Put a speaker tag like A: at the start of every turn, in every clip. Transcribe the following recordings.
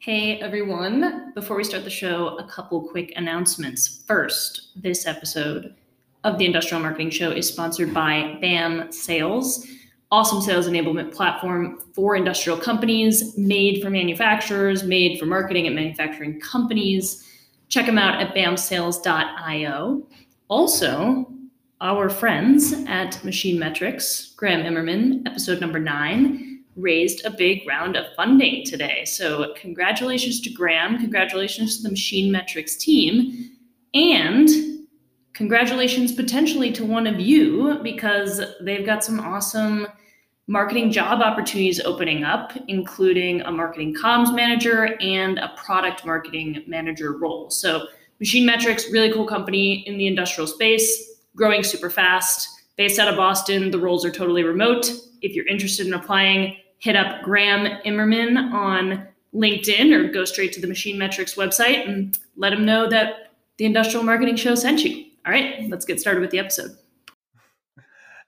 A: Hey everyone. Before we start the show, a couple quick announcements. First, this episode of the Industrial Marketing Show is sponsored by BAM Sales, awesome sales enablement platform for industrial companies, made for manufacturers, made for marketing and manufacturing companies. Check them out at bamsales.io. Also, our friends at Machine Metrics, Graham Immerman, episode number nine, raised a big round of funding today. So, congratulations to Graham, congratulations to the Machine Metrics team, and congratulations potentially to one of you because they've got some awesome marketing job opportunities opening up, including a marketing comms manager and a product marketing manager role. So, Machine Metrics, really cool company in the industrial space, growing super fast. Based out of Boston, the roles are totally remote. If you're interested in applying, hit up Graham Immerman on LinkedIn or go straight to the Machine Metrics website and let them know that the Industrial Marketing Show sent you. All right, let's get started with the episode.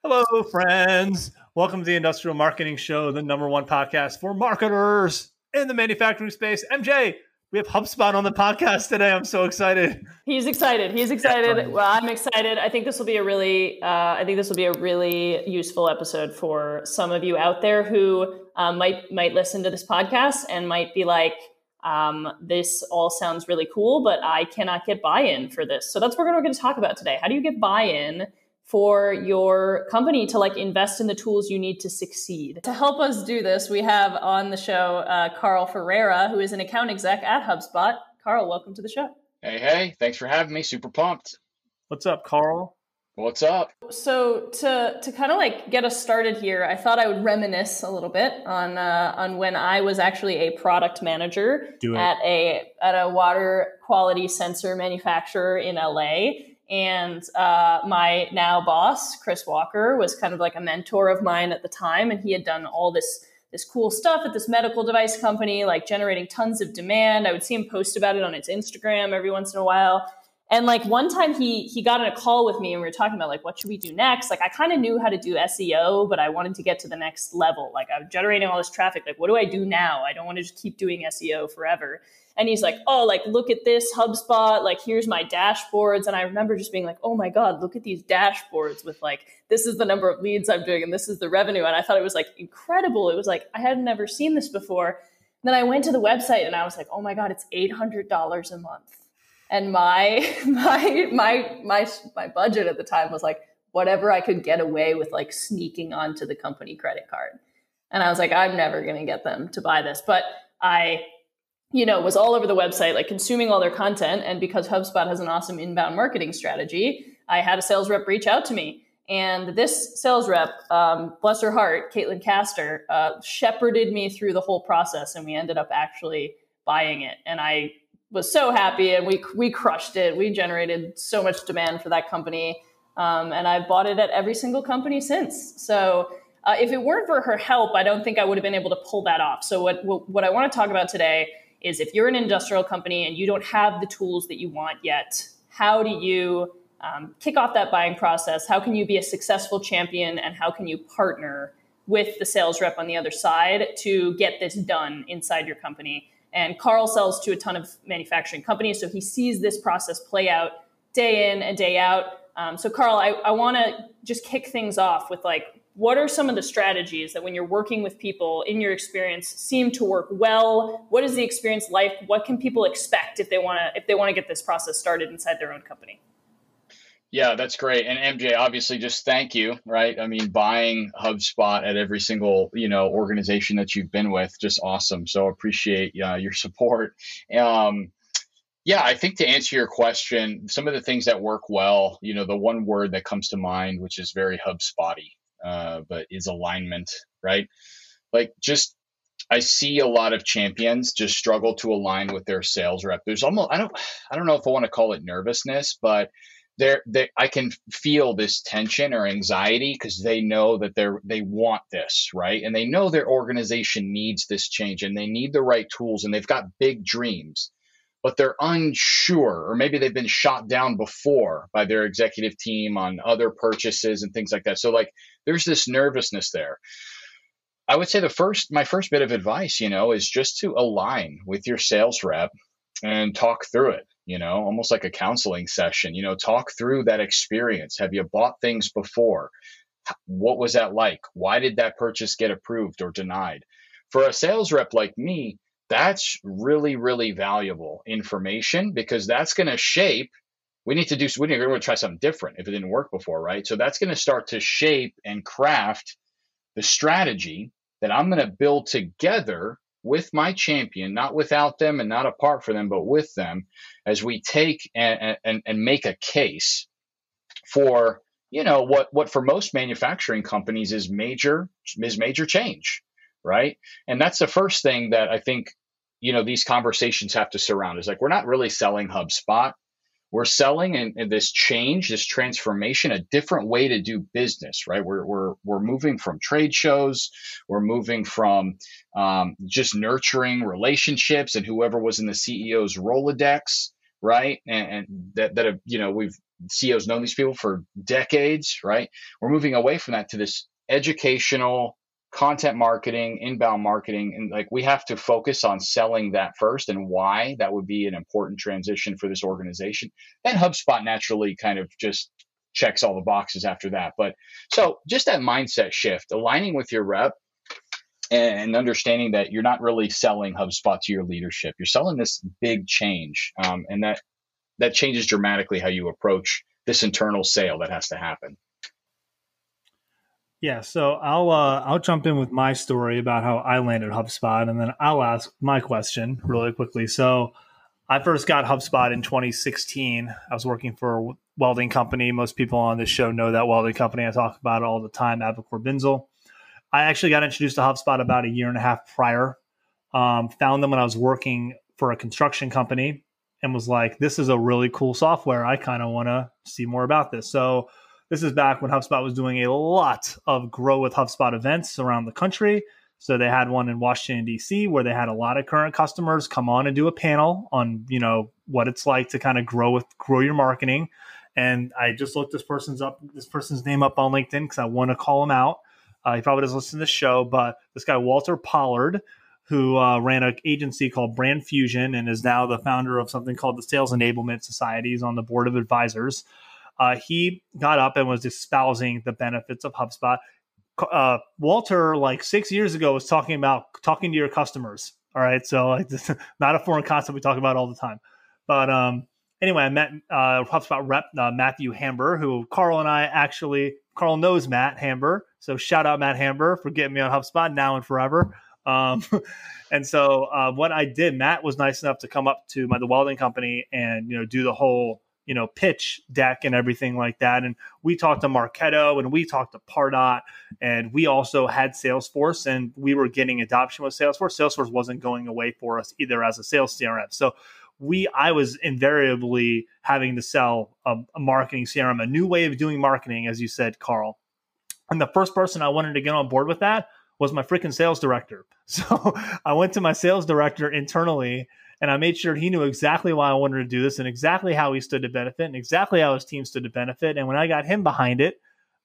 B: Hello, friends. Welcome to the Industrial Marketing Show, the number one podcast for marketers in the manufacturing space. MJ, we have HubSpot on the podcast today. I'm so excited.
C: He's excited. He's excited. Well, I'm excited. I think this will be a really, uh, I think this will be a really useful episode for some of you out there who um, might might listen to this podcast and might be like, um, "This all sounds really cool, but I cannot get buy-in for this." So that's what we're going to talk about today. How do you get buy-in for your company to like invest in the tools you need to succeed. To help us do this, we have on the show uh, Carl Ferreira, who is an account exec at HubSpot. Carl, welcome to the show.
D: Hey, hey, thanks for having me. Super pumped.
B: What's up, Carl?
D: What's up?
C: So to to kind of like get us started here, I thought I would reminisce a little bit on uh, on when I was actually a product manager at a at a water quality sensor manufacturer in LA and uh, my now boss, Chris Walker, was kind of like a mentor of mine at the time, and he had done all this this cool stuff at this medical device company, like generating tons of demand. I would see him post about it on his Instagram every once in a while. And like one time he he got in a call with me and we were talking about like what should we do next? Like I kind of knew how to do SEO, but I wanted to get to the next level. Like I'm generating all this traffic. Like what do I do now? I don't want to just keep doing SEO forever and he's like oh like look at this hubspot like here's my dashboards. And i remember just being like oh my god look at these dashboards with like this is the number of leads i'm doing and this is the revenue. And i thought it was like incredible. It was like i had never seen this before. Then i went to the website and i was like oh my god it's $800 a month. And my my my my my budget at the time was like whatever i could get away with like sneaking onto the company credit card. And i was like i'm never going to get them to buy this. But i you know, was all over the website, like consuming all their content. And because HubSpot has an awesome inbound marketing strategy, I had a sales rep reach out to me. And this sales rep, um, bless her heart, Caitlin Castor, uh, shepherded me through the whole process, and we ended up actually buying it. And I was so happy, and we we crushed it. We generated so much demand for that company, um, and I've bought it at every single company since. So. Uh, if it weren't for her help, I don't think I would have been able to pull that off. So, what, what, what I want to talk about today is if you're an industrial company and you don't have the tools that you want yet, how do you um, kick off that buying process? How can you be a successful champion and how can you partner with the sales rep on the other side to get this done inside your company? And Carl sells to a ton of manufacturing companies, so he sees this process play out day in and day out. Um, so, Carl, I, I want to just kick things off with like, what are some of the strategies that when you're working with people in your experience seem to work well? What is the experience like? What can people expect if they want to if they want to get this process started inside their own company?
D: Yeah that's great. And mj obviously just thank you right? I mean buying hubspot at every single you know organization that you've been with just awesome. So appreciate uh, your support. Um, yeah, I think to answer your question, some of the things that work well, you know, the one word that comes to mind, which is very HubSpotty, uh, but is alignment, right? Like just I see a lot of champions just struggle to align with their sales rep. There's almost I don't I don't know if I want to call it nervousness, but there I can feel this tension or anxiety because they know that they're they want this, right? And they know their organization needs this change and they need the right tools and they've got big dreams but they're unsure, or maybe they've been shot down before by their executive team on other purchases and things like that. So, like, there's this nervousness there. I would say the first, my first bit of advice, you know, is just to align with your sales rep and talk through it, you know, almost like a counseling session, you know, talk through that experience. Have you bought things before? What was that like? Why did that purchase get approved or denied? For a sales rep like me, that's really, really valuable information because that's going to shape. We need to do, we need to try something different if it didn't work before, right? So that's going to start to shape and craft the strategy that I'm going to build together with my champion, not without them and not apart from them, but with them as we take and, and, and make a case for, you know, what, what for most manufacturing companies is major, is major change, right? And that's the first thing that I think, you know, these conversations have to surround is like, we're not really selling HubSpot we're selling and, this change, this transformation, a different way to do business, right? We're, we're, we're moving from trade shows. We're moving from um, just nurturing relationships and whoever was in the CEO's Rolodex, right? And, and that, that have, you know, we've CEOs known these people for decades, right? We're moving away from that to this educational, content marketing, inbound marketing, and like we have to focus on selling that first and why that would be an important transition for this organization. And HubSpot naturally kind of just checks all the boxes after that. But so just that mindset shift, aligning with your rep and understanding that you're not really selling HubSpot to your leadership. You're selling this big change. Um, and that that changes dramatically how you approach this internal sale that has to happen.
B: Yeah, so I'll uh, I'll jump in with my story about how I landed HubSpot, and then I'll ask my question really quickly. So, I first got HubSpot in 2016. I was working for a welding company. Most people on this show know that welding company. I talk about it all the time, Abicor Binzel. I actually got introduced to HubSpot about a year and a half prior. Um, found them when I was working for a construction company, and was like, "This is a really cool software. I kind of want to see more about this." So this is back when HubSpot was doing a lot of Grow with HubSpot events around the country. So they had one in Washington D.C. where they had a lot of current customers come on and do a panel on you know what it's like to kind of grow with grow your marketing. And I just looked this person's up this person's name up on LinkedIn because I want to call him out. Uh, he probably doesn't listen to the show, but this guy Walter Pollard, who uh, ran an agency called Brand Fusion and is now the founder of something called the Sales Enablement Society. He's on the board of advisors uh, he got up and was espousing the benefits of HubSpot. Uh, Walter, like six years ago, was talking about talking to your customers. All right, so like this, not a foreign concept we talk about all the time. But um, anyway, I met uh, HubSpot rep uh, Matthew Hamber, who Carl and I actually Carl knows Matt Hamber, so shout out Matt Hamber for getting me on HubSpot now and forever. Um, and so uh, what I did, Matt was nice enough to come up to my the welding company and you know do the whole you know, pitch deck and everything like that. And we talked to Marketo and we talked to Pardot and we also had Salesforce and we were getting adoption with Salesforce. Salesforce wasn't going away for us either as a sales CRM. So we, I was invariably having to sell a, a marketing CRM, a new way of doing marketing, as you said, Carl. And the first person I wanted to get on board with that was my freaking sales director. So I went to my sales director internally and I made sure he knew exactly why I wanted to do this and exactly how he stood to benefit and exactly how his team stood to benefit. And when I got him behind it,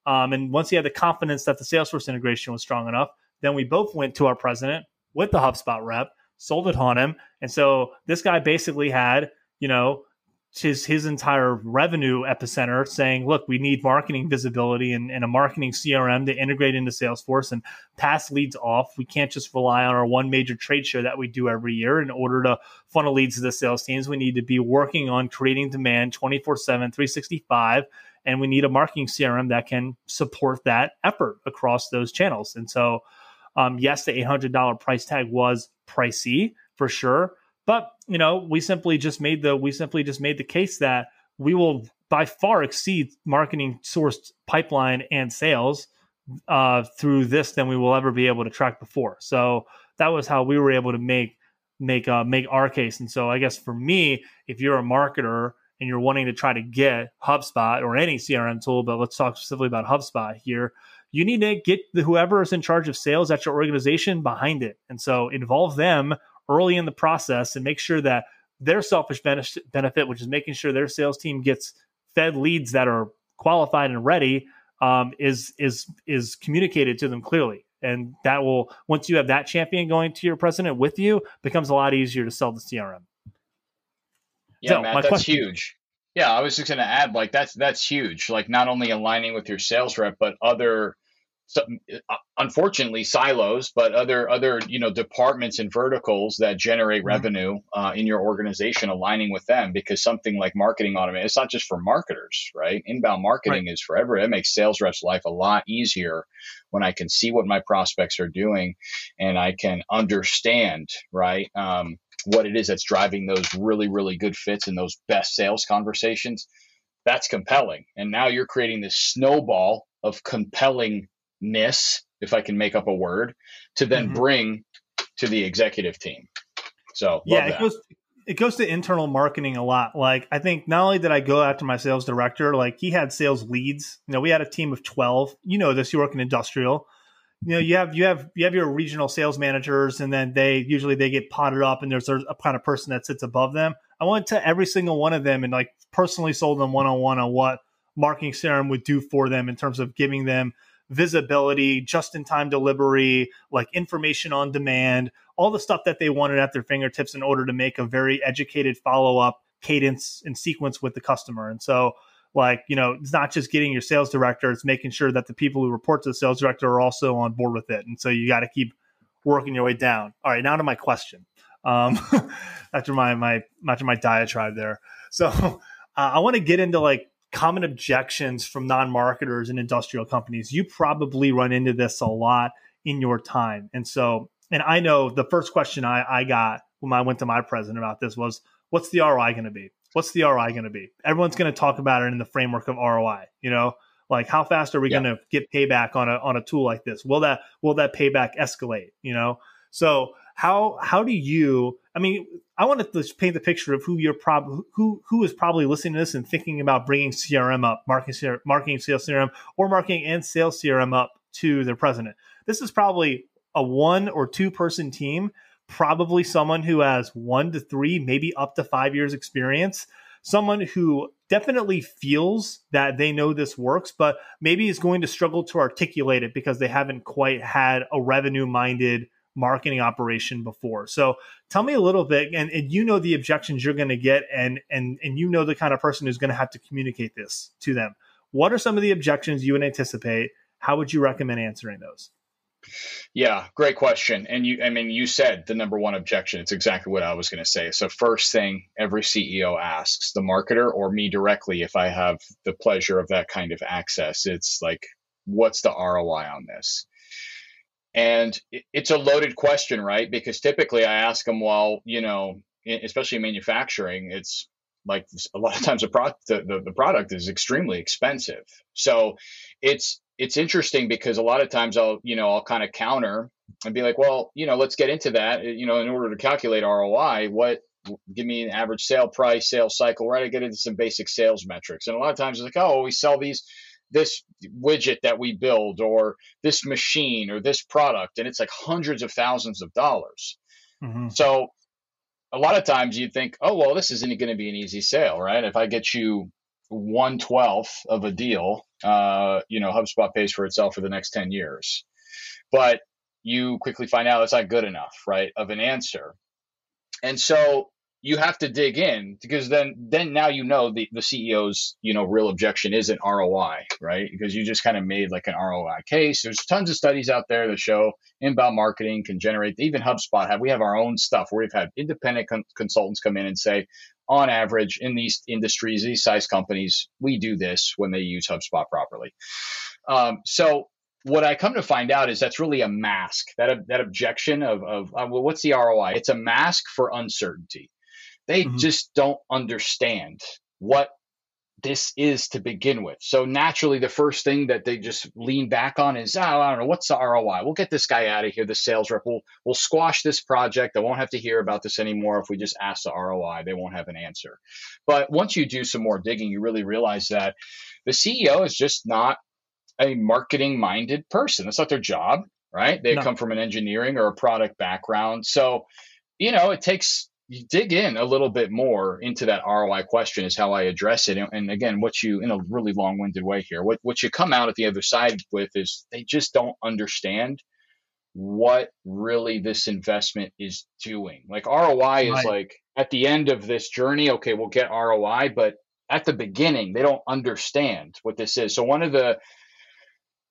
B: um, and once he had the confidence that the Salesforce integration was strong enough, then we both went to our president with the HubSpot rep, sold it on him. And so this guy basically had, you know, his his entire revenue epicenter saying, look, we need marketing visibility and, and, a marketing CRM to integrate into Salesforce and pass leads off. We can't just rely on our one major trade show that we do every year in order to funnel leads to the sales teams. We need to be working on creating demand 24 7, 365. And we need a marketing CRM that can support that effort across those channels. And so, um, yes, the $800 price tag was pricey for sure but you know, we simply just made the we simply just made the case that we will by far exceed marketing sourced pipeline and sales uh, through this than we will ever be able to track before. So that was how we were able to make make uh, make our case. And so I guess for me, if you're a marketer and you're wanting to try to get HubSpot or any CRM tool, but let's talk specifically about HubSpot here. You need to get the, whoever is in charge of sales at your organization behind it. And so involve them early in the process and make sure that their selfish benefit, which is making sure their sales team gets fed leads that are qualified and ready, um, is is is communicated to them clearly. And that will, once you have that champion going to your president with you, becomes a lot easier to sell the CRM.
D: Yeah, so, Matt, that's question, huge. Yeah, I was just going to add, like that's that's huge. Like not only aligning with your sales rep, but other, so, uh, unfortunately, silos, but other other you know departments and verticals that generate mm-hmm. revenue uh, in your organization, aligning with them because something like marketing automation, it's not just for marketers, right? Inbound marketing right. is forever. It makes sales reps' life a lot easier when I can see what my prospects are doing, and I can understand, right? Um, what it is that's driving those really, really good fits and those best sales conversations, that's compelling. And now you're creating this snowball of compellingness, if I can make up a word, to then mm-hmm. bring to the executive team. So
B: yeah, it goes it goes to internal marketing a lot. Like I think not only did I go after my sales director, like he had sales leads. You know, we had a team of twelve. You know this. You work in industrial you know you have you have you have your regional sales managers and then they usually they get potted up and there's, there's a kind of person that sits above them i went to every single one of them and like personally sold them one-on-one on what marketing CRM would do for them in terms of giving them visibility just in time delivery like information on demand all the stuff that they wanted at their fingertips in order to make a very educated follow-up cadence and sequence with the customer. And so like you know it's not just getting your sales director it's making sure that the people who report to the sales director are also on board with it. And so you got to keep working your way down. All right now to my question. Um, after my my after my diatribe there. So uh, i want to get into like common objections from non-marketers and industrial companies you probably run into this a lot in your time and so and i know the first question i, I got when i went to my president about this was what's the roi going to be what's the ROI going to be? Everyone's going to talk about it in the framework of ROI. You know, like how fast are we yeah. going to get payback on a on a tool like this? Will that will that payback escalate? You know, so how how do you? I mean, I want to paint the picture of who you're prob who who is probably listening to this and thinking about bringing CRM up, marketing marketing sales CRM, or marketing and sales CRM up to their president. This is probably a one or two person team probably someone who has one to three, maybe up to five years experience, someone who definitely feels that they know this works, but maybe is going to struggle to articulate it because they haven't quite had a revenue minded marketing operation before. So tell me a little bit, and, and you know the objections you're going to get, and and and you know the kind of person who's going to have to communicate this to them. What are some of the objections you would anticipate? How would you recommend answering those?
D: Yeah, great question. And you, I mean, you said the number one objection. It's exactly what I was going to say. So, first thing every CEO asks the marketer or me directly, if I have the pleasure of that kind of access, it's like, what's the ROI on this? And it's a loaded question, right? Because typically I ask them, well, you know, especially in manufacturing, it's like a lot of times the product the, the, the product is extremely expensive. So it's it's interesting because a lot of times I'll, you know, I'll kind of counter and be like, well, you know, let's get into that. You know, in order to calculate ROI, what give me an average sale price, sales cycle, right? I get into some basic sales metrics. And a lot of times it's like, oh, we sell these this widget that we build or this machine or this product and it's like hundreds of thousands of dollars. Mm-hmm. So a lot of times you think, oh well, this isn't going to be an easy sale, right? If I get you one twelfth of a deal, uh, you know, HubSpot pays for itself for the next 10 years. But you quickly find out it's not good enough, right, of an answer. And so you have to dig in because then then now you know the, the CEO's you know real objection isn't ROI, right? Because you just kind of made like an ROI case. There's tons of studies out there that show inbound marketing can generate even HubSpot have we have our own stuff where we've had independent con- consultants come in and say on average in these industries, these size companies, we do this when they use HubSpot properly. Um, so what I come to find out is that's really a mask. That that objection of of uh, well, what's the ROI? It's a mask for uncertainty. They mm-hmm. just don't understand what this is to begin with. So naturally, the first thing that they just lean back on is, oh, I don't know, what's the ROI? We'll get this guy out of here, the sales rep. We'll, we'll squash this project. I won't have to hear about this anymore. If we just ask the ROI, they won't have an answer. But once you do some more digging, you really realize that the CEO is just not a marketing minded person. That's not their job, right? They no. come from an engineering or a product background. So, you know, it takes you dig in a little bit more into that ROI question is how I address it. And, and again, what you in a really long-winded way here, what what you come out at the other side with is they just don't understand what really this investment is doing. Like ROI right. is like at the end of this journey, okay, we'll get ROI, but at the beginning, they don't understand what this is. So one of the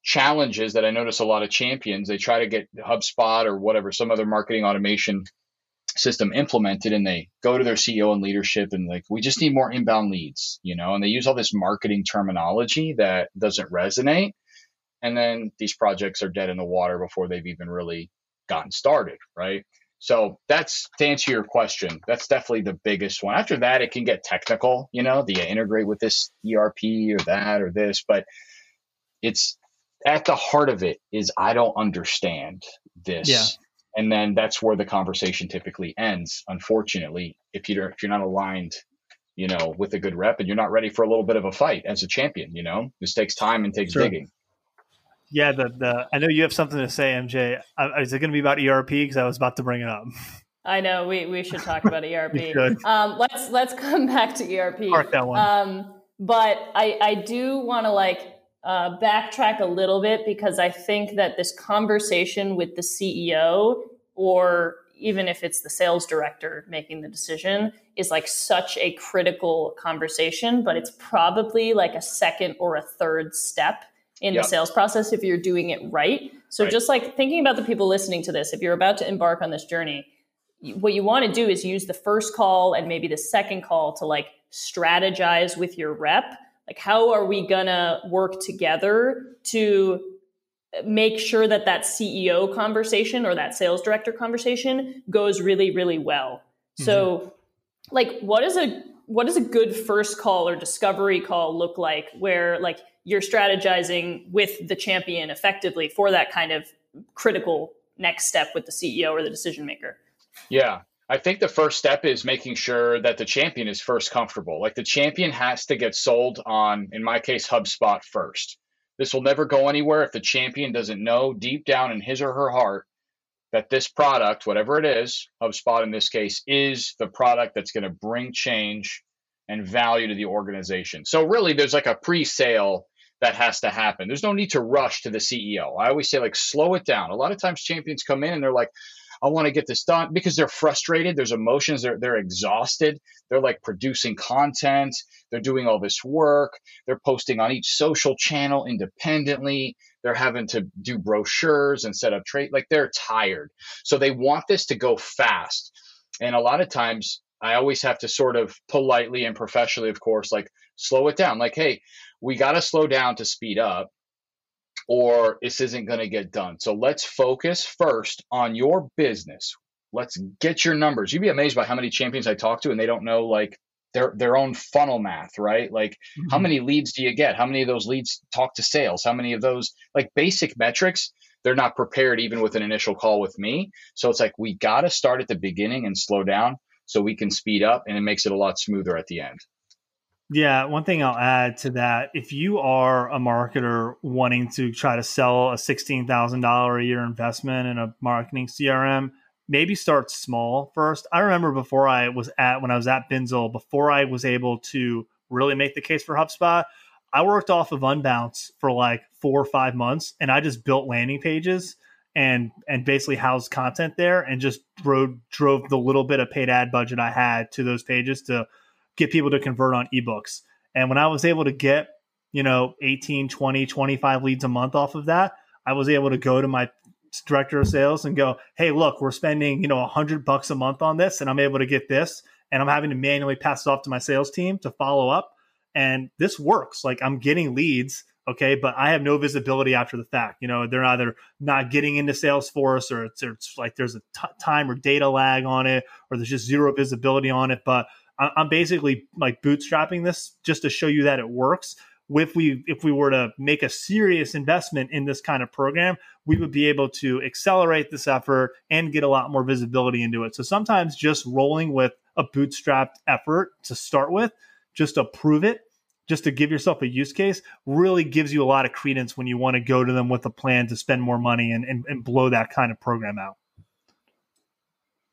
D: challenges that I notice a lot of champions, they try to get HubSpot or whatever, some other marketing automation system implemented and they go to their CEO and leadership and like, we just need more inbound leads, you know, and they use all this marketing terminology that doesn't resonate. And then these projects are dead in the water before they've even really gotten started, right? So that's to answer your question. That's definitely the biggest one. After that, it can get technical. You know, you integrate with this ERP or that or this? But it's at the heart of it is I don't understand this. Yeah. And then that's where the conversation typically ends. Unfortunately, if you're if you're not aligned, you know, with a good rep and you're not ready for a little bit of a fight as a champion, you know, this takes time and takes sure. digging.
B: Yeah, the, the I know you have something to say, MJ. Is it going to be about ERP? Because I was about to bring it up.
C: I know we, we should talk about ERP. um, let's let's come back to ERP.
B: Park that one.
C: Um, but I I do want to like uh, backtrack a little bit because I think that this conversation with the CEO or even if it's the sales director making the decision is like such a critical conversation, but it's probably like a second or a third step in yep. the sales process if you're doing it right. So right. just like thinking about the people listening to this, if you're about to embark on this journey, what you want to do is use the first call and maybe the second call to like strategize with your rep. Like how are we going to work together to make sure that that CEO conversation or that sales director conversation goes really really well. Mm-hmm. So like what is a what does a good first call or discovery call look like where like you're strategizing with the champion effectively for that kind of critical next step with the CEO or the decision maker?
D: Yeah. I think the first step is making sure that the champion is first comfortable. Like the champion has to get sold on, in my case, HubSpot first. This will never go anywhere if the champion doesn't know deep down in his or her heart that this product, whatever it is, HubSpot in this case, is the product that's going to bring change and value to the organization. So really there's like a pre-sale that has to happen. There's no need to rush to the CEO. I always say, like, slow it down. A lot of times champions come in and they're like, I want to get this done because they're frustrated. There's emotions. They're, they're exhausted. They're like producing content. They're doing all this work. They're posting on each social channel independently. They're having to do brochures and set up trade. Like they're tired. So they want this to go fast. And a lot of times I always have to sort of politely and professionally, of course, like slow it down. Like, hey, we got to slow down to speed up or this isn't going to get done. So let's focus first on your business. Let's get your numbers. You'd be amazed by how many champions I talk to and they don't know like their their own funnel math, right? Like mm-hmm. how many leads do you get? How many of those leads talk to sales? How many of those like basic metrics they're not prepared even with an initial call with me. So it's like we got to start at the beginning and slow down so we can speed up and it makes it a lot smoother at the end.
B: Yeah, one thing I'll add to that if you are a marketer wanting to try to sell a $16,000 a year investment in a marketing CRM, maybe start small first. I remember before I was at, when I was at Binzel, before I was able to really make the case for HubSpot, I worked off of Unbounce for like four or five months and I just built landing pages and and basically housed content there and just drove drove the little bit of paid ad budget I had to those pages to get people to convert on ebooks. And when I was able to get, you know, 18, 20, 25 leads a month off of that, I was able to go to my director of sales and go, "Hey, look, we're spending, you know, 100 bucks a month on this and I'm able to get this and I'm having to manually pass it off to my sales team to follow up and this works. Like I'm getting leads, okay, but I have no visibility after the fact. You know, they're either not getting into Salesforce or it's, it's like there's a t- time or data lag on it or there's just zero visibility on it, but I'm basically like bootstrapping this just to show you that it works. If we if we were to make a serious investment in this kind of program, we would be able to accelerate this effort and get a lot more visibility into it. So sometimes just rolling with a bootstrapped effort to start with, just to prove it, just to give yourself a use case, really gives you a lot of credence when you want to go to them with a plan to spend more money and, and, and blow that kind of program out.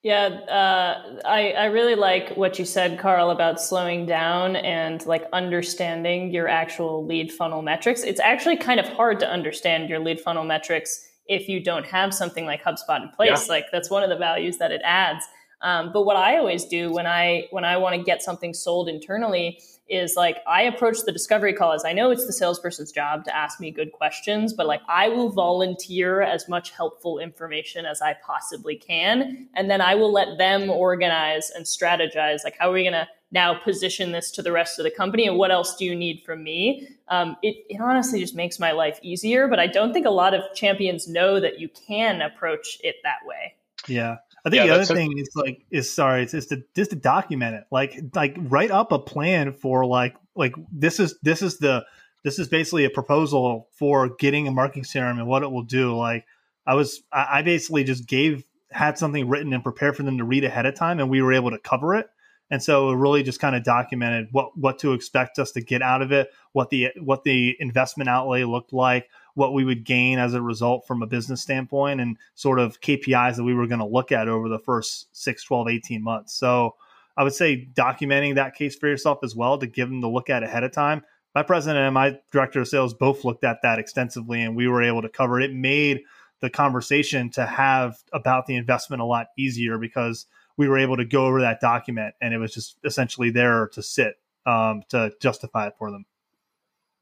C: Yeah, uh, I I really like what you said, Carl, about slowing down and like understanding your actual lead funnel metrics. It's actually kind of hard to understand your lead funnel metrics if you don't have something like HubSpot in place. Yeah. Like that's one of the values that it adds. Um, but what I always do when I when I want to get something sold internally is like I approach the discovery call as I know it's the salesperson's job to ask me good questions, but like I will volunteer as much helpful information as I possibly can, and then I will let them organize and strategize. Like how are we going to now position this to the rest of the company, and what else do you need from me? Um, it, it honestly just makes my life easier, but I don't think a lot of champions know that you can approach it that way.
B: Yeah. I think yeah, the other thing is like is sorry, it's just to just to document it. Like like write up a plan for like like this is this is the this is basically a proposal for getting a marketing CRM and what it will do. Like I was I basically just gave had something written and prepared for them to read ahead of time and we were able to cover it. And so it really just kind of documented what what to expect us to get out of it, what the what the investment outlay looked like, what we would gain as a result from a business standpoint and sort of KPIs that we were going to look at over the first 6, 12, 18 months. So I would say documenting that case for yourself as well to give them the look at ahead of time. My president and my director of sales both looked at that extensively and we were able to cover it. It made the conversation to have about the investment a lot easier because we were able to go over that document and it was just essentially there to sit um, to justify it for them.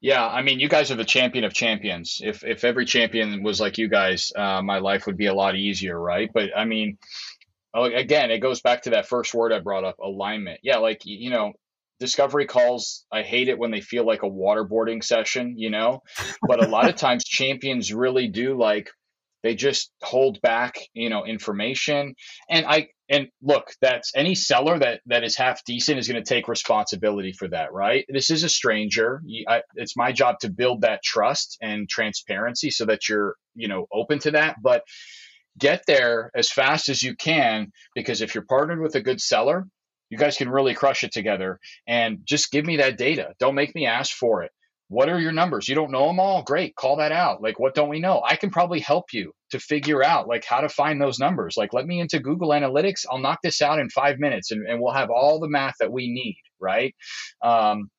D: Yeah, I mean, you guys are the champion of champions. If if every champion was like you guys, uh, my life would be a lot easier, right? But I mean, oh, again, it goes back to that first word I brought up, alignment. Yeah, like you know, discovery calls. I hate it when they feel like a waterboarding session, you know. But a lot of times, champions really do like they just hold back, you know, information. And I and look, that's any seller that that is half decent is going to take responsibility for that, right? This is a stranger. I, it's my job to build that trust and transparency so that you're, you know, open to that. But get there as fast as you can because if you're partnered with a good seller, you guys can really crush it together. And just give me that data. Don't make me ask for it. What are your numbers? You don't know them all? Great. Call that out. Like, what don't we know? I can probably help you to figure out like how to find those numbers. Like, let me into Google Analytics. I'll knock this out in five minutes and, and we'll have all the math that we need. Right. Um,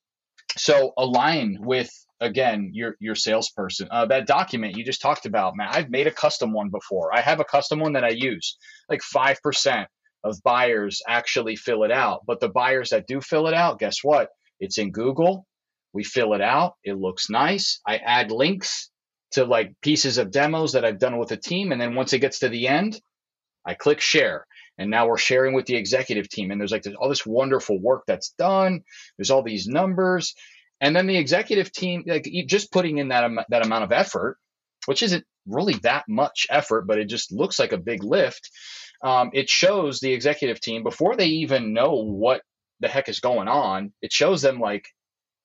D: so align with again your your salesperson uh, that document you just talked about man i've made a custom one before i have a custom one that i use like 5% of buyers actually fill it out but the buyers that do fill it out guess what it's in google we fill it out. It looks nice. I add links to like pieces of demos that I've done with a team. And then once it gets to the end, I click share. And now we're sharing with the executive team. And there's like all this wonderful work that's done. There's all these numbers. And then the executive team, like just putting in that, that amount of effort, which isn't really that much effort, but it just looks like a big lift. Um, it shows the executive team before they even know what the heck is going on. It shows them like,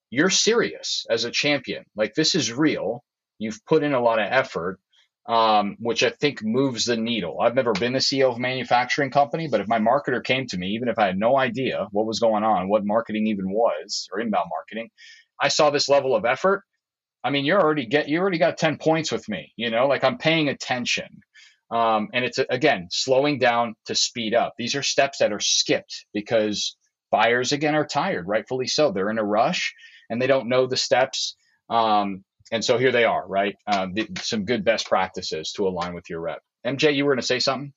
D: you're serious as a champion. Like this is real. You've put in a lot of effort, um, which I think moves the needle. I've never been the CEO of a manufacturing company, but if my marketer came to me, even if I had no idea what was going on, what marketing even was, or inbound marketing, I saw this level of effort. I mean, you're already get you already got 10 points with me, you know, like I'm paying attention. Um, and it's again slowing down to speed up. These are steps that are skipped because buyers again are tired, rightfully so. They're in a rush and they don't know the steps. Um, and so here they are, right? The, some good best practices to align with your rep. MJ, you were going to say something?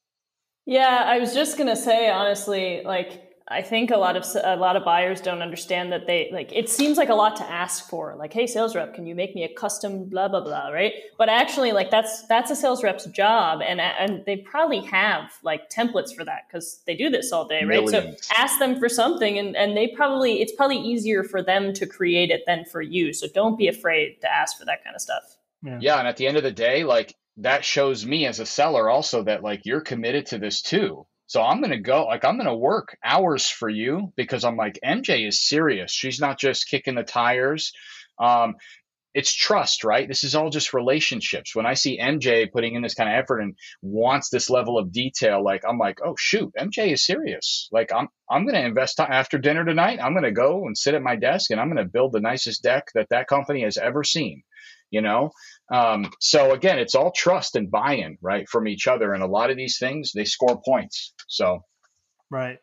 C: Yeah, I was just going to say, honestly, like, I think a lot of a lot of buyers don't understand that they like it seems like a lot to ask for. Like, hey, sales rep, can you make me a custom blah blah blah, right? But actually, like that's that's a sales rep's job, and and they probably have like templates for that because they do this all day, right? Millions. So ask them for something, and and they probably it's probably easier for them to create it than for you. So don't be afraid to ask for that kind of stuff.
D: Yeah, yeah and at the end of the day, like that shows me as a seller also that like you're committed to this too so I'm going to go, like, I'm going to work hours for you because I'm like, MJ is serious. She's not just kicking the tires. Um, it's trust, right? This is all just relationships. When I see MJ putting in this kind of effort and wants this level of detail, like I'm like, oh shoot, MJ is serious. Like I'm I'm going to invest time after dinner tonight. I'm going to go and sit at my desk and I'm going to build the nicest deck that that company has ever seen. You know, um, so again, it's all trust and buy-in, right, from each other. And a lot of these things, they score points. So,
B: right.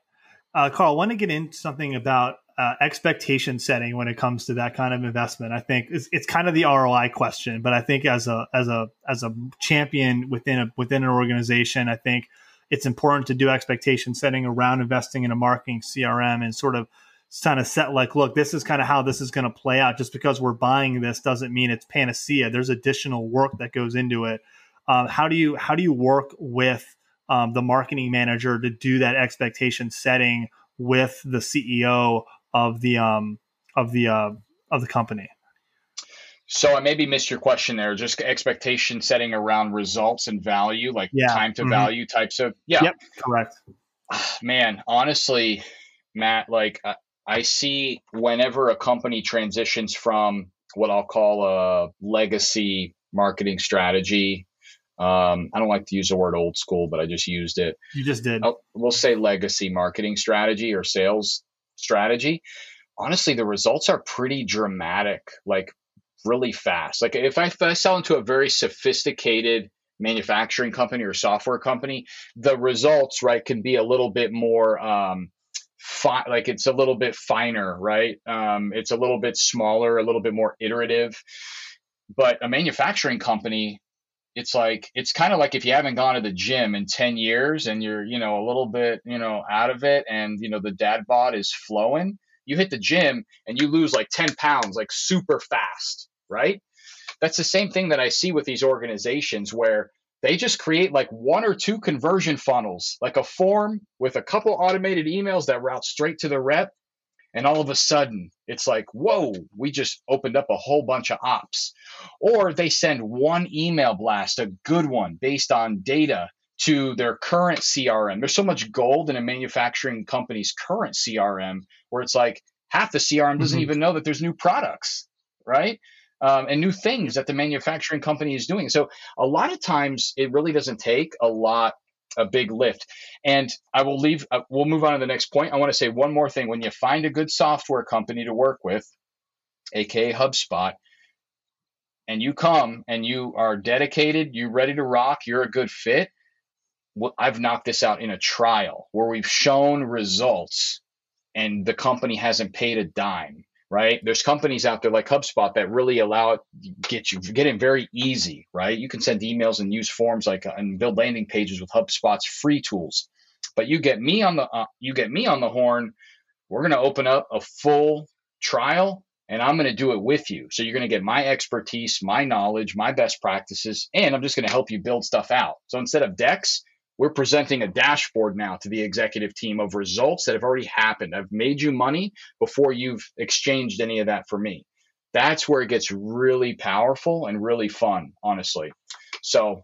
B: Uh, Carl, I want to get into something about uh, expectation setting when it comes to that kind of investment. I think it's, it's kind of the ROI question, but I think as a as a as a champion within a within an organization, I think it's important to do expectation setting around investing in a marketing CRM and sort of kind of set like, look, this is kind of how this is going to play out. Just because we're buying this doesn't mean it's panacea. There's additional work that goes into it. Um, how do you how do you work with um, the marketing manager to do that expectation setting with the CEO of the um, of the uh, of the company?
D: So I maybe missed your question there. Just expectation setting around results and value, like yeah. time to mm-hmm. value types of yeah.
B: Yep, correct.
D: Man, honestly, Matt, like I see whenever a company transitions from what I'll call a legacy marketing strategy. Um, I don't like to use the word old school, but I just used it.
B: You just did.
D: I'll, we'll say legacy marketing strategy or sales strategy. Honestly, the results are pretty dramatic, like really fast. Like if I, if I sell into a very sophisticated manufacturing company or software company, the results, right, can be a little bit more um, fi- like it's a little bit finer, right? Um, it's a little bit smaller, a little bit more iterative. But a manufacturing company, it's like it's kind of like if you haven't gone to the gym in 10 years and you're, you know, a little bit, you know, out of it and you know the dad bod is flowing, you hit the gym and you lose like 10 pounds like super fast, right? That's the same thing that I see with these organizations where they just create like one or two conversion funnels, like a form with a couple automated emails that route straight to the rep. And all of a sudden, it's like, whoa, we just opened up a whole bunch of ops. Or they send one email blast, a good one based on data to their current CRM. There's so much gold in a manufacturing company's current CRM where it's like half the CRM doesn't mm-hmm. even know that there's new products, right? um, and new things that the manufacturing company is doing. So a lot of times it really doesn't take a lot a big lift. And I will leave, uh, we'll move on to the next point. I want to say one more thing. When you find a good software company to work with, aka HubSpot, and you come and you are dedicated, you're ready to rock, you're a good fit. I've knocked this out in a trial where we've shown results and the company hasn't paid a dime right? There's companies out there like HubSpot that really allow it get you get in very easy, right? You can send emails and use forms like uh, and build landing pages with HubSpot's free tools. But you get me on the uh, you get me on the horn. We're going to open up a full trial and I'm going to do it with you. So you're going to get my expertise, my knowledge, my best practices, and I'm just going to help you build stuff out. So instead of decks, we're presenting a dashboard now to the executive team of results that have already happened. I've made you money before you've exchanged any of that for me. That's where it gets really powerful and really fun, honestly. So,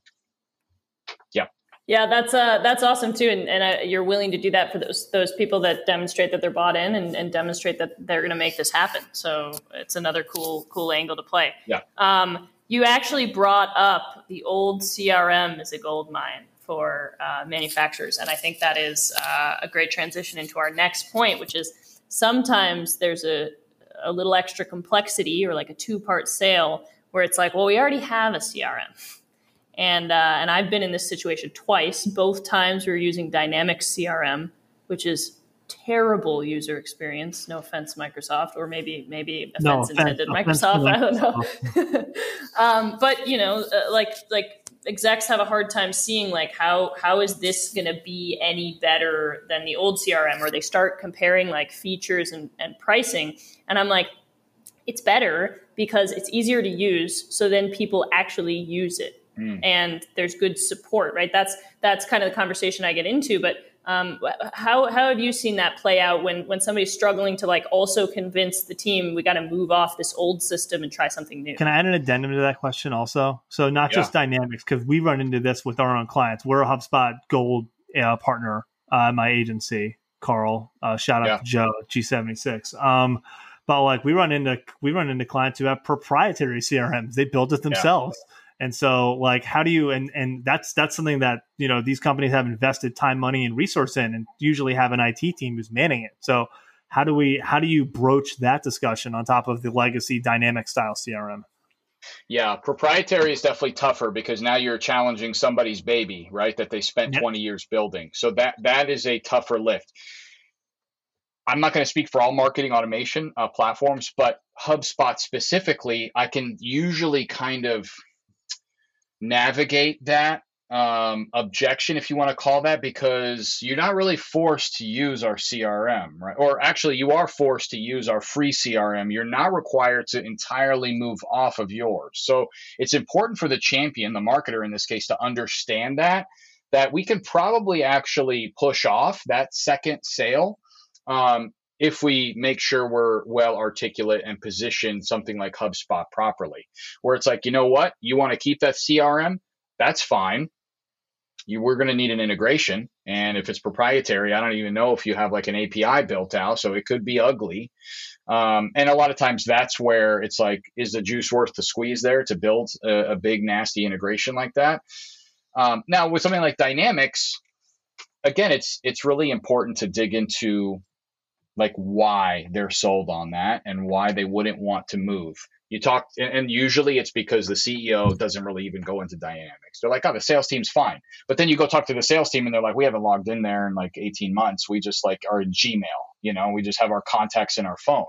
D: yeah.
C: Yeah, that's uh, that's awesome too, and, and uh, you're willing to do that for those those people that demonstrate that they're bought in and, and demonstrate that they're going to make this happen. So it's another cool cool angle to play.
D: Yeah.
C: Um, you actually brought up the old CRM as a gold mine for uh, manufacturers. And I think that is uh, a great transition into our next point, which is sometimes there's a, a little extra complexity or like a two part sale where it's like, well, we already have a CRM. And, uh, and I've been in this situation twice. Both times we were using Dynamics CRM, which is terrible user experience. No offense, Microsoft, or maybe maybe offense no, intended, offense, Microsoft. I don't know. um, but you know, uh, like like execs have a hard time seeing like how how is this going to be any better than the old crm or they start comparing like features and, and pricing and i'm like it's better because it's easier to use so then people actually use it. Mm. and there's good support right? That's that's kind of the conversation i get into but um, how how have you seen that play out when when somebody's struggling to like also convince the team we got to move off this old system and try something new?
B: Can I add an addendum to that question also? So not yeah. just dynamics because we run into this with our own clients. We're a HubSpot Gold uh, partner. Uh, my agency, Carl. Uh, shout out yeah. to Joe G76. Um, but like we run into we run into clients who have proprietary CRMs. They built it themselves. Yeah and so like how do you and and that's that's something that you know these companies have invested time, money, and resource in, and usually have an IT team who's manning it. So how do we how do you broach that discussion on top of the legacy dynamic style CRM?
D: Yeah, proprietary is definitely tougher because now you're challenging somebody's baby, right? That they spent yep. 20 years building. So that that is a tougher lift. I'm not going to speak for all marketing automation uh, platforms, but HubSpot specifically, I can usually kind of navigate that um, objection, if you want to call that, because you're not really forced to use our CRM, right? Or actually, you are forced to use our free CRM. You're not required to entirely move off of yours. So it's important for the champion, the marketer in this case, to understand that that we can probably actually push off that second sale um, if we make sure we're well articulate and position something like HubSpot properly. Where it's like, you know what, you want to keep that CRM, that's fine. You we're going to need an integration and if it's proprietary i don't even know if you have like an api built out so it could be ugly. Um, and a lot of times that's where it's like is the juice worth the squeeze there to build a, a big nasty integration like that? Um, now with something like dynamics again it's it's really important to dig into like why they're sold on that and why they wouldn't want to move. You talk and usually it's because the ceo doesn't really even go into dynamics. They're like oh the sales team's fine. But then you go talk to the sales team and they're like we haven't logged in there in like 18 months. We just like are in gmail you know? We just have our contacts in our phone.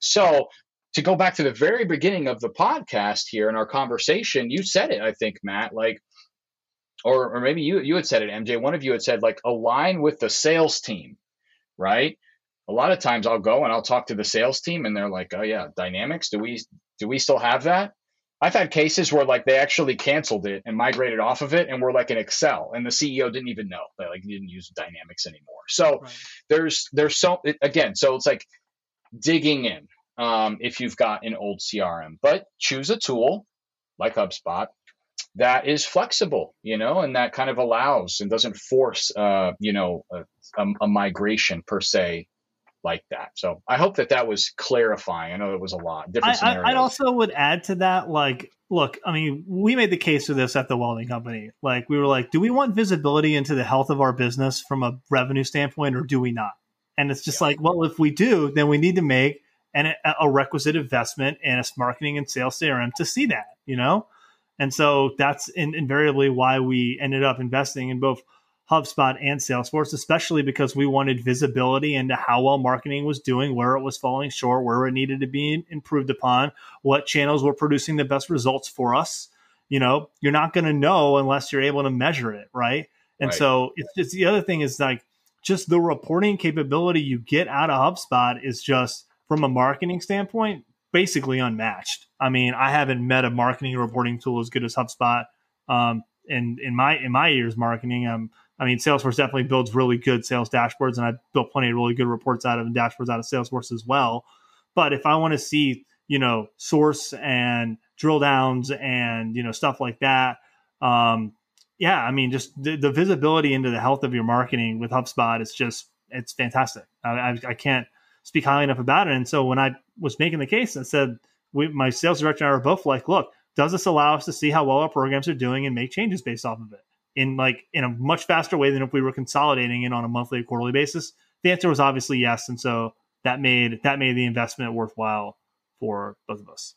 D: So to go back to the very beginning of the podcast here in our conversation you said it i think matt like or, or maybe you you had said it mj one of you had said like align with the sales team right a lot of times I'll go and I'll talk to the sales team and they're like, "Oh yeah, Dynamics, do we do we still have that?" I've had cases where like they actually canceled it and migrated off of it and we're like in Excel and the CEO didn't even know. They like didn't use Dynamics anymore. So right. there's there's so again, so it's like digging in um, if you've got an old CRM, but choose a tool like HubSpot that is flexible, you know, and that kind of allows and doesn't force, uh, you know, a, a, a migration per se like that. So I hope that that was clarifying. I know it was a lot different
B: I, I, I also would add to that, like, look, I mean, we made the case for this at the welding company. Like, we were like, do we want visibility into the health of our business from a revenue standpoint, or do we not? And it's just yeah. like, well, if we do, then we need to make an, a requisite investment in a marketing and sales CRM to see that, you know. And so that's in, invariably why we ended up investing in both HubSpot and Salesforce, especially because we wanted visibility into how well marketing was doing, where it was falling short, where it needed to be improved upon, what channels were producing the best results for us. You know, you're not going to know unless you're able to measure it, right? And right. so it's just the other thing is like just the reporting capability you get out of HubSpot is just from a marketing standpoint basically unmatched. I mean, I haven't met a marketing reporting tool as good as HubSpot. Um, in in my in my years marketing, um, I mean, Salesforce definitely builds really good sales dashboards, and I've built plenty of really good reports out of and dashboards out of Salesforce as well. But if I want to see, you know, source and drill downs and you know stuff like that, um, yeah, I mean, just the, the, visibility into the health of your marketing with HubSpot is just it's fantastic. I, I, I, can't speak highly enough about it. And so when I was making the case, I said, we, my sales director and I were both like, look, does this allow us to see how well our programs are doing and make changes based off of it? In like in a much faster way than if we were consolidating it on a monthly or quarterly basis? The answer was obviously yes, and so that made that made the investment worthwhile for both of us.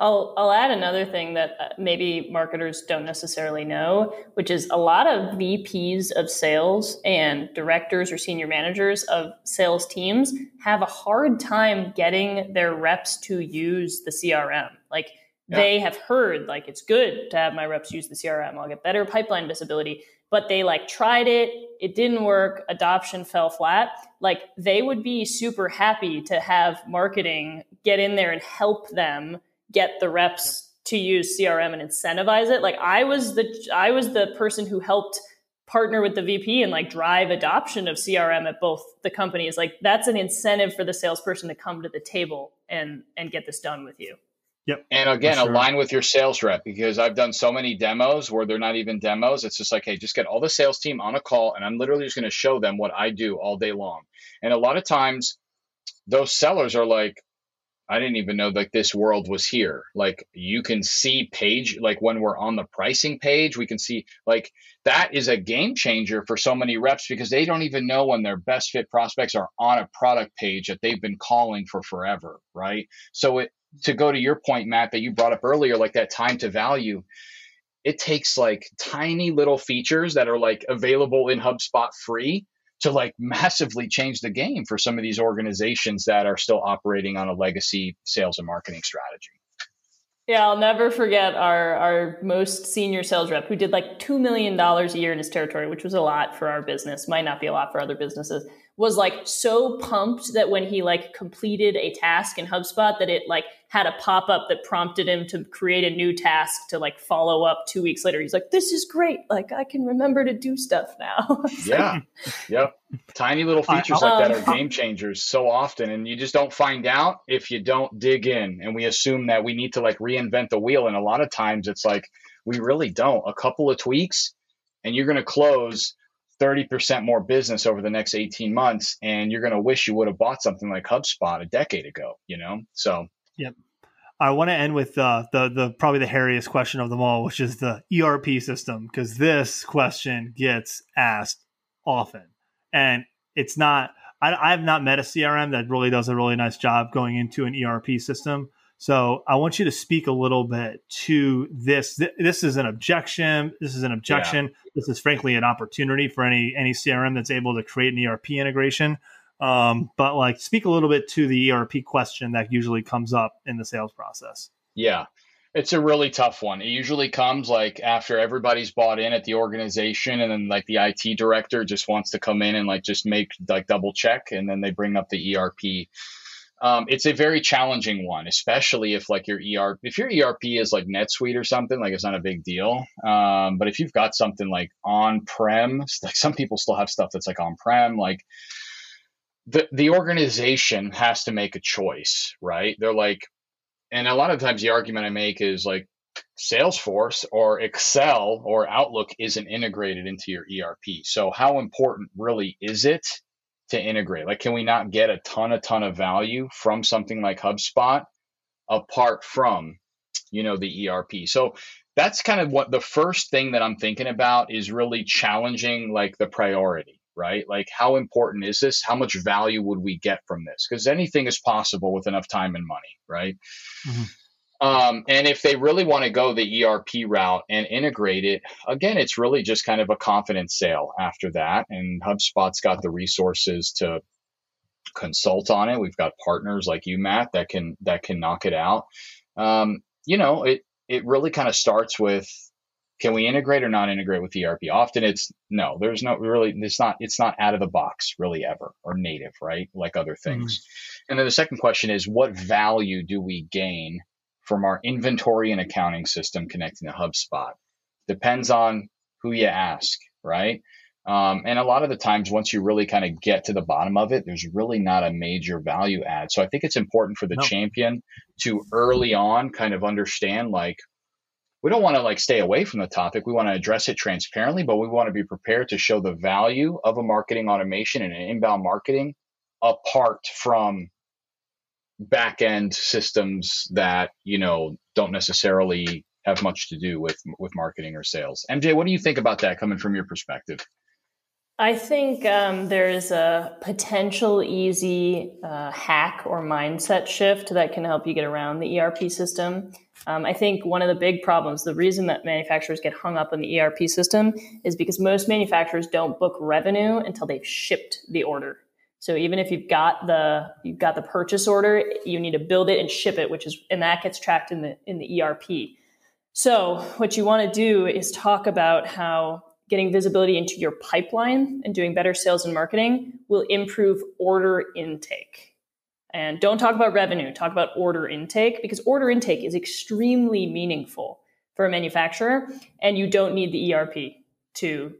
C: I'll I'll add another thing that uh, maybe marketers don't necessarily know, which is a lot of VPs of sales and directors or senior managers of sales teams have a hard time getting their reps to use the CRM. Like yeah. they have heard like it's good to have my reps use the crm i'll get better pipeline visibility. But they like tried it. It didn't work. Adoption fell flat. Like they would be super happy to have marketing get in there and help them get the reps to use crm and incentivize it. Like i was the i was the person who helped partner with the VP and like drive adoption of CRM at both the companies. Like that's an incentive for the salesperson to come to the table and and get this done with you.
B: Yep.
D: And again, sure. align with your sales rep because I've done so many demos where they're not even demos. It's just like, hey, just get all the sales team on a call and I'm literally just going to show them what I do all day long. And a lot of times those sellers are like, I didn't even know like this world was here. Like you can see page, like when we're on the pricing page, we can see like that is a game changer for so many reps because they don't even know when their best fit prospects are on a product page that they've been calling for forever. Right. So it, to go to your point, Matt, that you brought up earlier, like that time to value, it takes like tiny little features that are like available in HubSpot free to like massively change the game for some of these organizations that are still operating on a legacy sales and marketing strategy.
C: Yeah, I'll never forget our our most senior sales rep who did like two million dollars a year in his territory, which was a lot for our business. Might not be a lot for other businesses was like so pumped that when he like completed a task in HubSpot that it like had a pop up that prompted him to create a new task to like follow up two weeks later. He's like, "This is great! Like I can remember to do stuff now."
D: yeah, yep. Tiny little features like that um, are game changers so often, and you just don't find out if you don't dig in. And we assume that we need to like reinvent the wheel, and a lot of times it's like we really don't. A couple of tweaks, and you're going to close 30% more business over the next 18 months and you're going to wish you would have bought something like HubSpot a decade ago, you know? So,
B: yep. I want to end with uh, the the probably the hairiest question of them all, which is the ERP system, because this question gets asked often, and it's not. I, I have not met a CRM that really does a really nice job going into an ERP system. So I want you to speak a little bit to this. This is an objection. This is an objection. Yeah. This is frankly an opportunity for any any CRM that's able to create an ERP integration. Um, but like, speak a little bit to the ERP question that usually comes up in the sales process.
D: Yeah, it's a really tough one. It usually comes like after everybody's bought in at the organization, and then like the IT director just wants to come in and like just make like double check, and then they bring up the ERP um, it's a very challenging one, especially if like your ERP, if your ERP is like NetSuite or something, like it's not a big deal. Um, but if you've got something like on prem, like some people still have stuff that's like on prem, like the the organization has to make a choice, right? They're like, and a lot of times the argument I make is like Salesforce or Excel or Outlook isn't integrated into your ERP. So how important really is it to integrate? Like, can we not get a ton, a ton of value from something like HubSpot apart from, you know, the ERP? So that's kind of what the first thing that I'm thinking about is really challenging like the priority, right? Like, how important is this? How much value would we get from this? Because anything is possible with enough time and money, right? Mm-hmm. Um, and if they really want to go the ERP route and integrate it, again, it's really just kind of a confidence sale after that. And HubSpot's got the resources to consult on it. We've got partners like you, Matt, that can that can knock it out. Um, you know, it it really kind of starts with can we integrate or not integrate with ERP? Often it's no, there's no really, it's not, it's not out of the box really ever or native, right? Like other things. Mm-hmm. And then the second question is what value do we gain from our inventory and accounting system connecting to HubSpot. Depends on who you ask, right? Um, and a lot of the times, once you really kind of get to the bottom of it, there's really not a major value add. So I think it's important for the no. champion to early on kind of understand like, we don't want to like stay away from the topic. We want to address it transparently, but we want to be prepared to show the value of a marketing automation and an inbound marketing apart from back end systems that you know don't necessarily have much to do with with marketing or sales. MJ, what do you think about that coming from your perspective?
C: I think um, there's a potential easy uh, hack or mindset shift that can help you get around the ERP system. Um, I think one of the big problems, the reason that manufacturers get hung up on the ERP system is because most manufacturers don't book revenue until they've shipped the order. So even if you've got the you've got the purchase order, you need to build it and ship it, which is and that gets tracked in the in the ERP. So what you want to do is talk about how getting visibility into your pipeline and doing better sales and marketing will improve order intake. And don't talk about revenue, talk about order intake because order intake is extremely meaningful for a manufacturer and you don't need the ERP to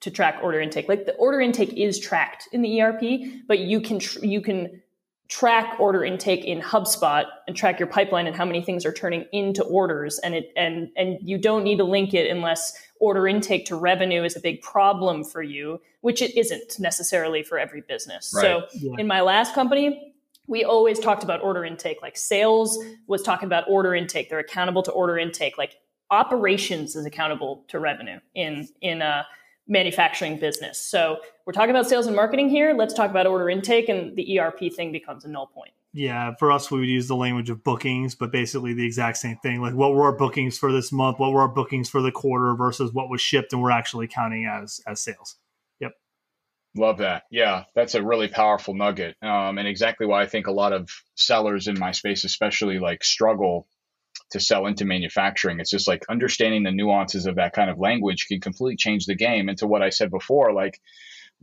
C: to track order intake. Like the order intake is tracked in the ERP, but you can tr- you can track order intake in HubSpot and track your pipeline and how many things are turning into orders and it and and you don't need to link it unless order intake to revenue is a big problem for you, which it isn't necessarily for every business. Right. So yeah. in my last company, we always talked about order intake. Like sales was talking about order intake. They're accountable to order intake. Like operations is accountable to revenue in in a manufacturing business. So we're talking about sales and marketing here. Let's talk about order intake, and the ERP thing becomes a null point.
B: Yeah, for us, we would use the language of bookings, but basically the exact same thing. Like, what were our bookings for this month? What were our bookings for the quarter versus what was shipped, and we're actually counting as as sales. Yep.
D: Love that. Yeah, that's a really powerful nugget. Um, and exactly why I think a lot of sellers in my space, especially like struggle to sell into manufacturing. It's just like understanding the nuances of that kind of language can completely change the game. And to what I said before, like,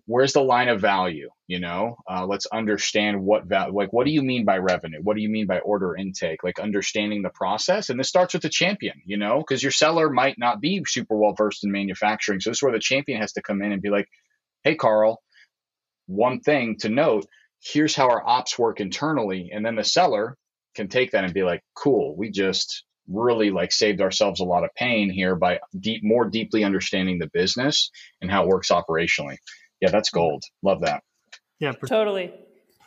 D: where's the line of value? You know, uh, let's understand what value, like, what do you mean by revenue? What do you mean by order intake? Like, understanding the process. And this starts with the champion, you know, because your seller might not be super well versed in manufacturing. So this is where the champion has to come in and be like, hey, Carl, one thing to note here's how our ops work internally. And then the seller can take that and be like, cool, we just really like saved ourselves a lot of pain here by deep, more deeply understanding the business and how it works operationally. Yeah, that's gold. Love that.
C: Yeah, totally.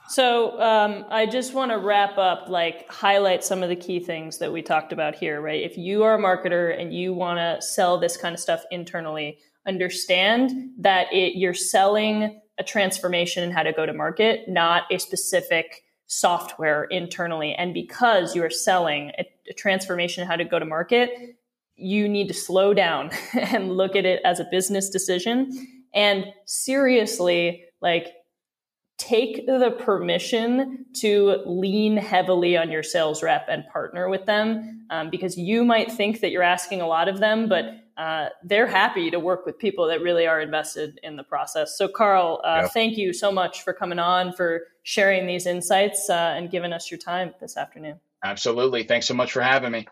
C: So um, I just want to wrap up, like highlight some of the key things that we talked about here, right? If you are a marketer and you want to sell this kind of stuff internally, understand that it, you're selling a transformation and how to go to market, not a specific software internally. And because you are selling a, a transformation how to go to market, you need to slow down and look at it as a business decision and seriously, like, take the permission to lean heavily on your sales rep and partner with them um, because you might think that you're asking a lot of them, but uh, they're happy to work with people that really are invested in the process. So, Carl, uh, yep. thank you so much for coming on, for sharing these insights, uh, and giving us your time this afternoon.
D: Absolutely. Thanks so much for having me.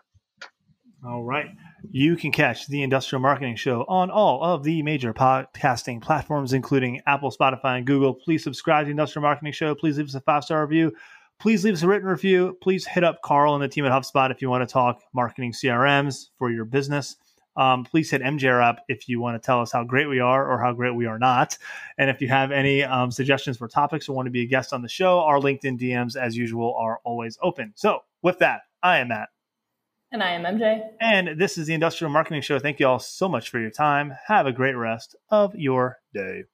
B: All right. You can catch the Industrial Marketing Show on all of the major podcasting platforms, including Apple, Spotify, and Google. Please subscribe to the Industrial Marketing Show. Please leave us a five star review. Please leave us a written review. Please hit up Carl and the team at HubSpot if you want to talk marketing CRMs for your business. Um, please hit MJ up if you want to tell us how great we are or how great we are not. And if you have any um, suggestions for topics or want to be a guest on the show, our LinkedIn DMs, as usual, are always open. So, with that, I am Matt.
C: And I am MJ.
B: And this is the Industrial Marketing Show. Thank you all so much for your time. Have a great rest of your day.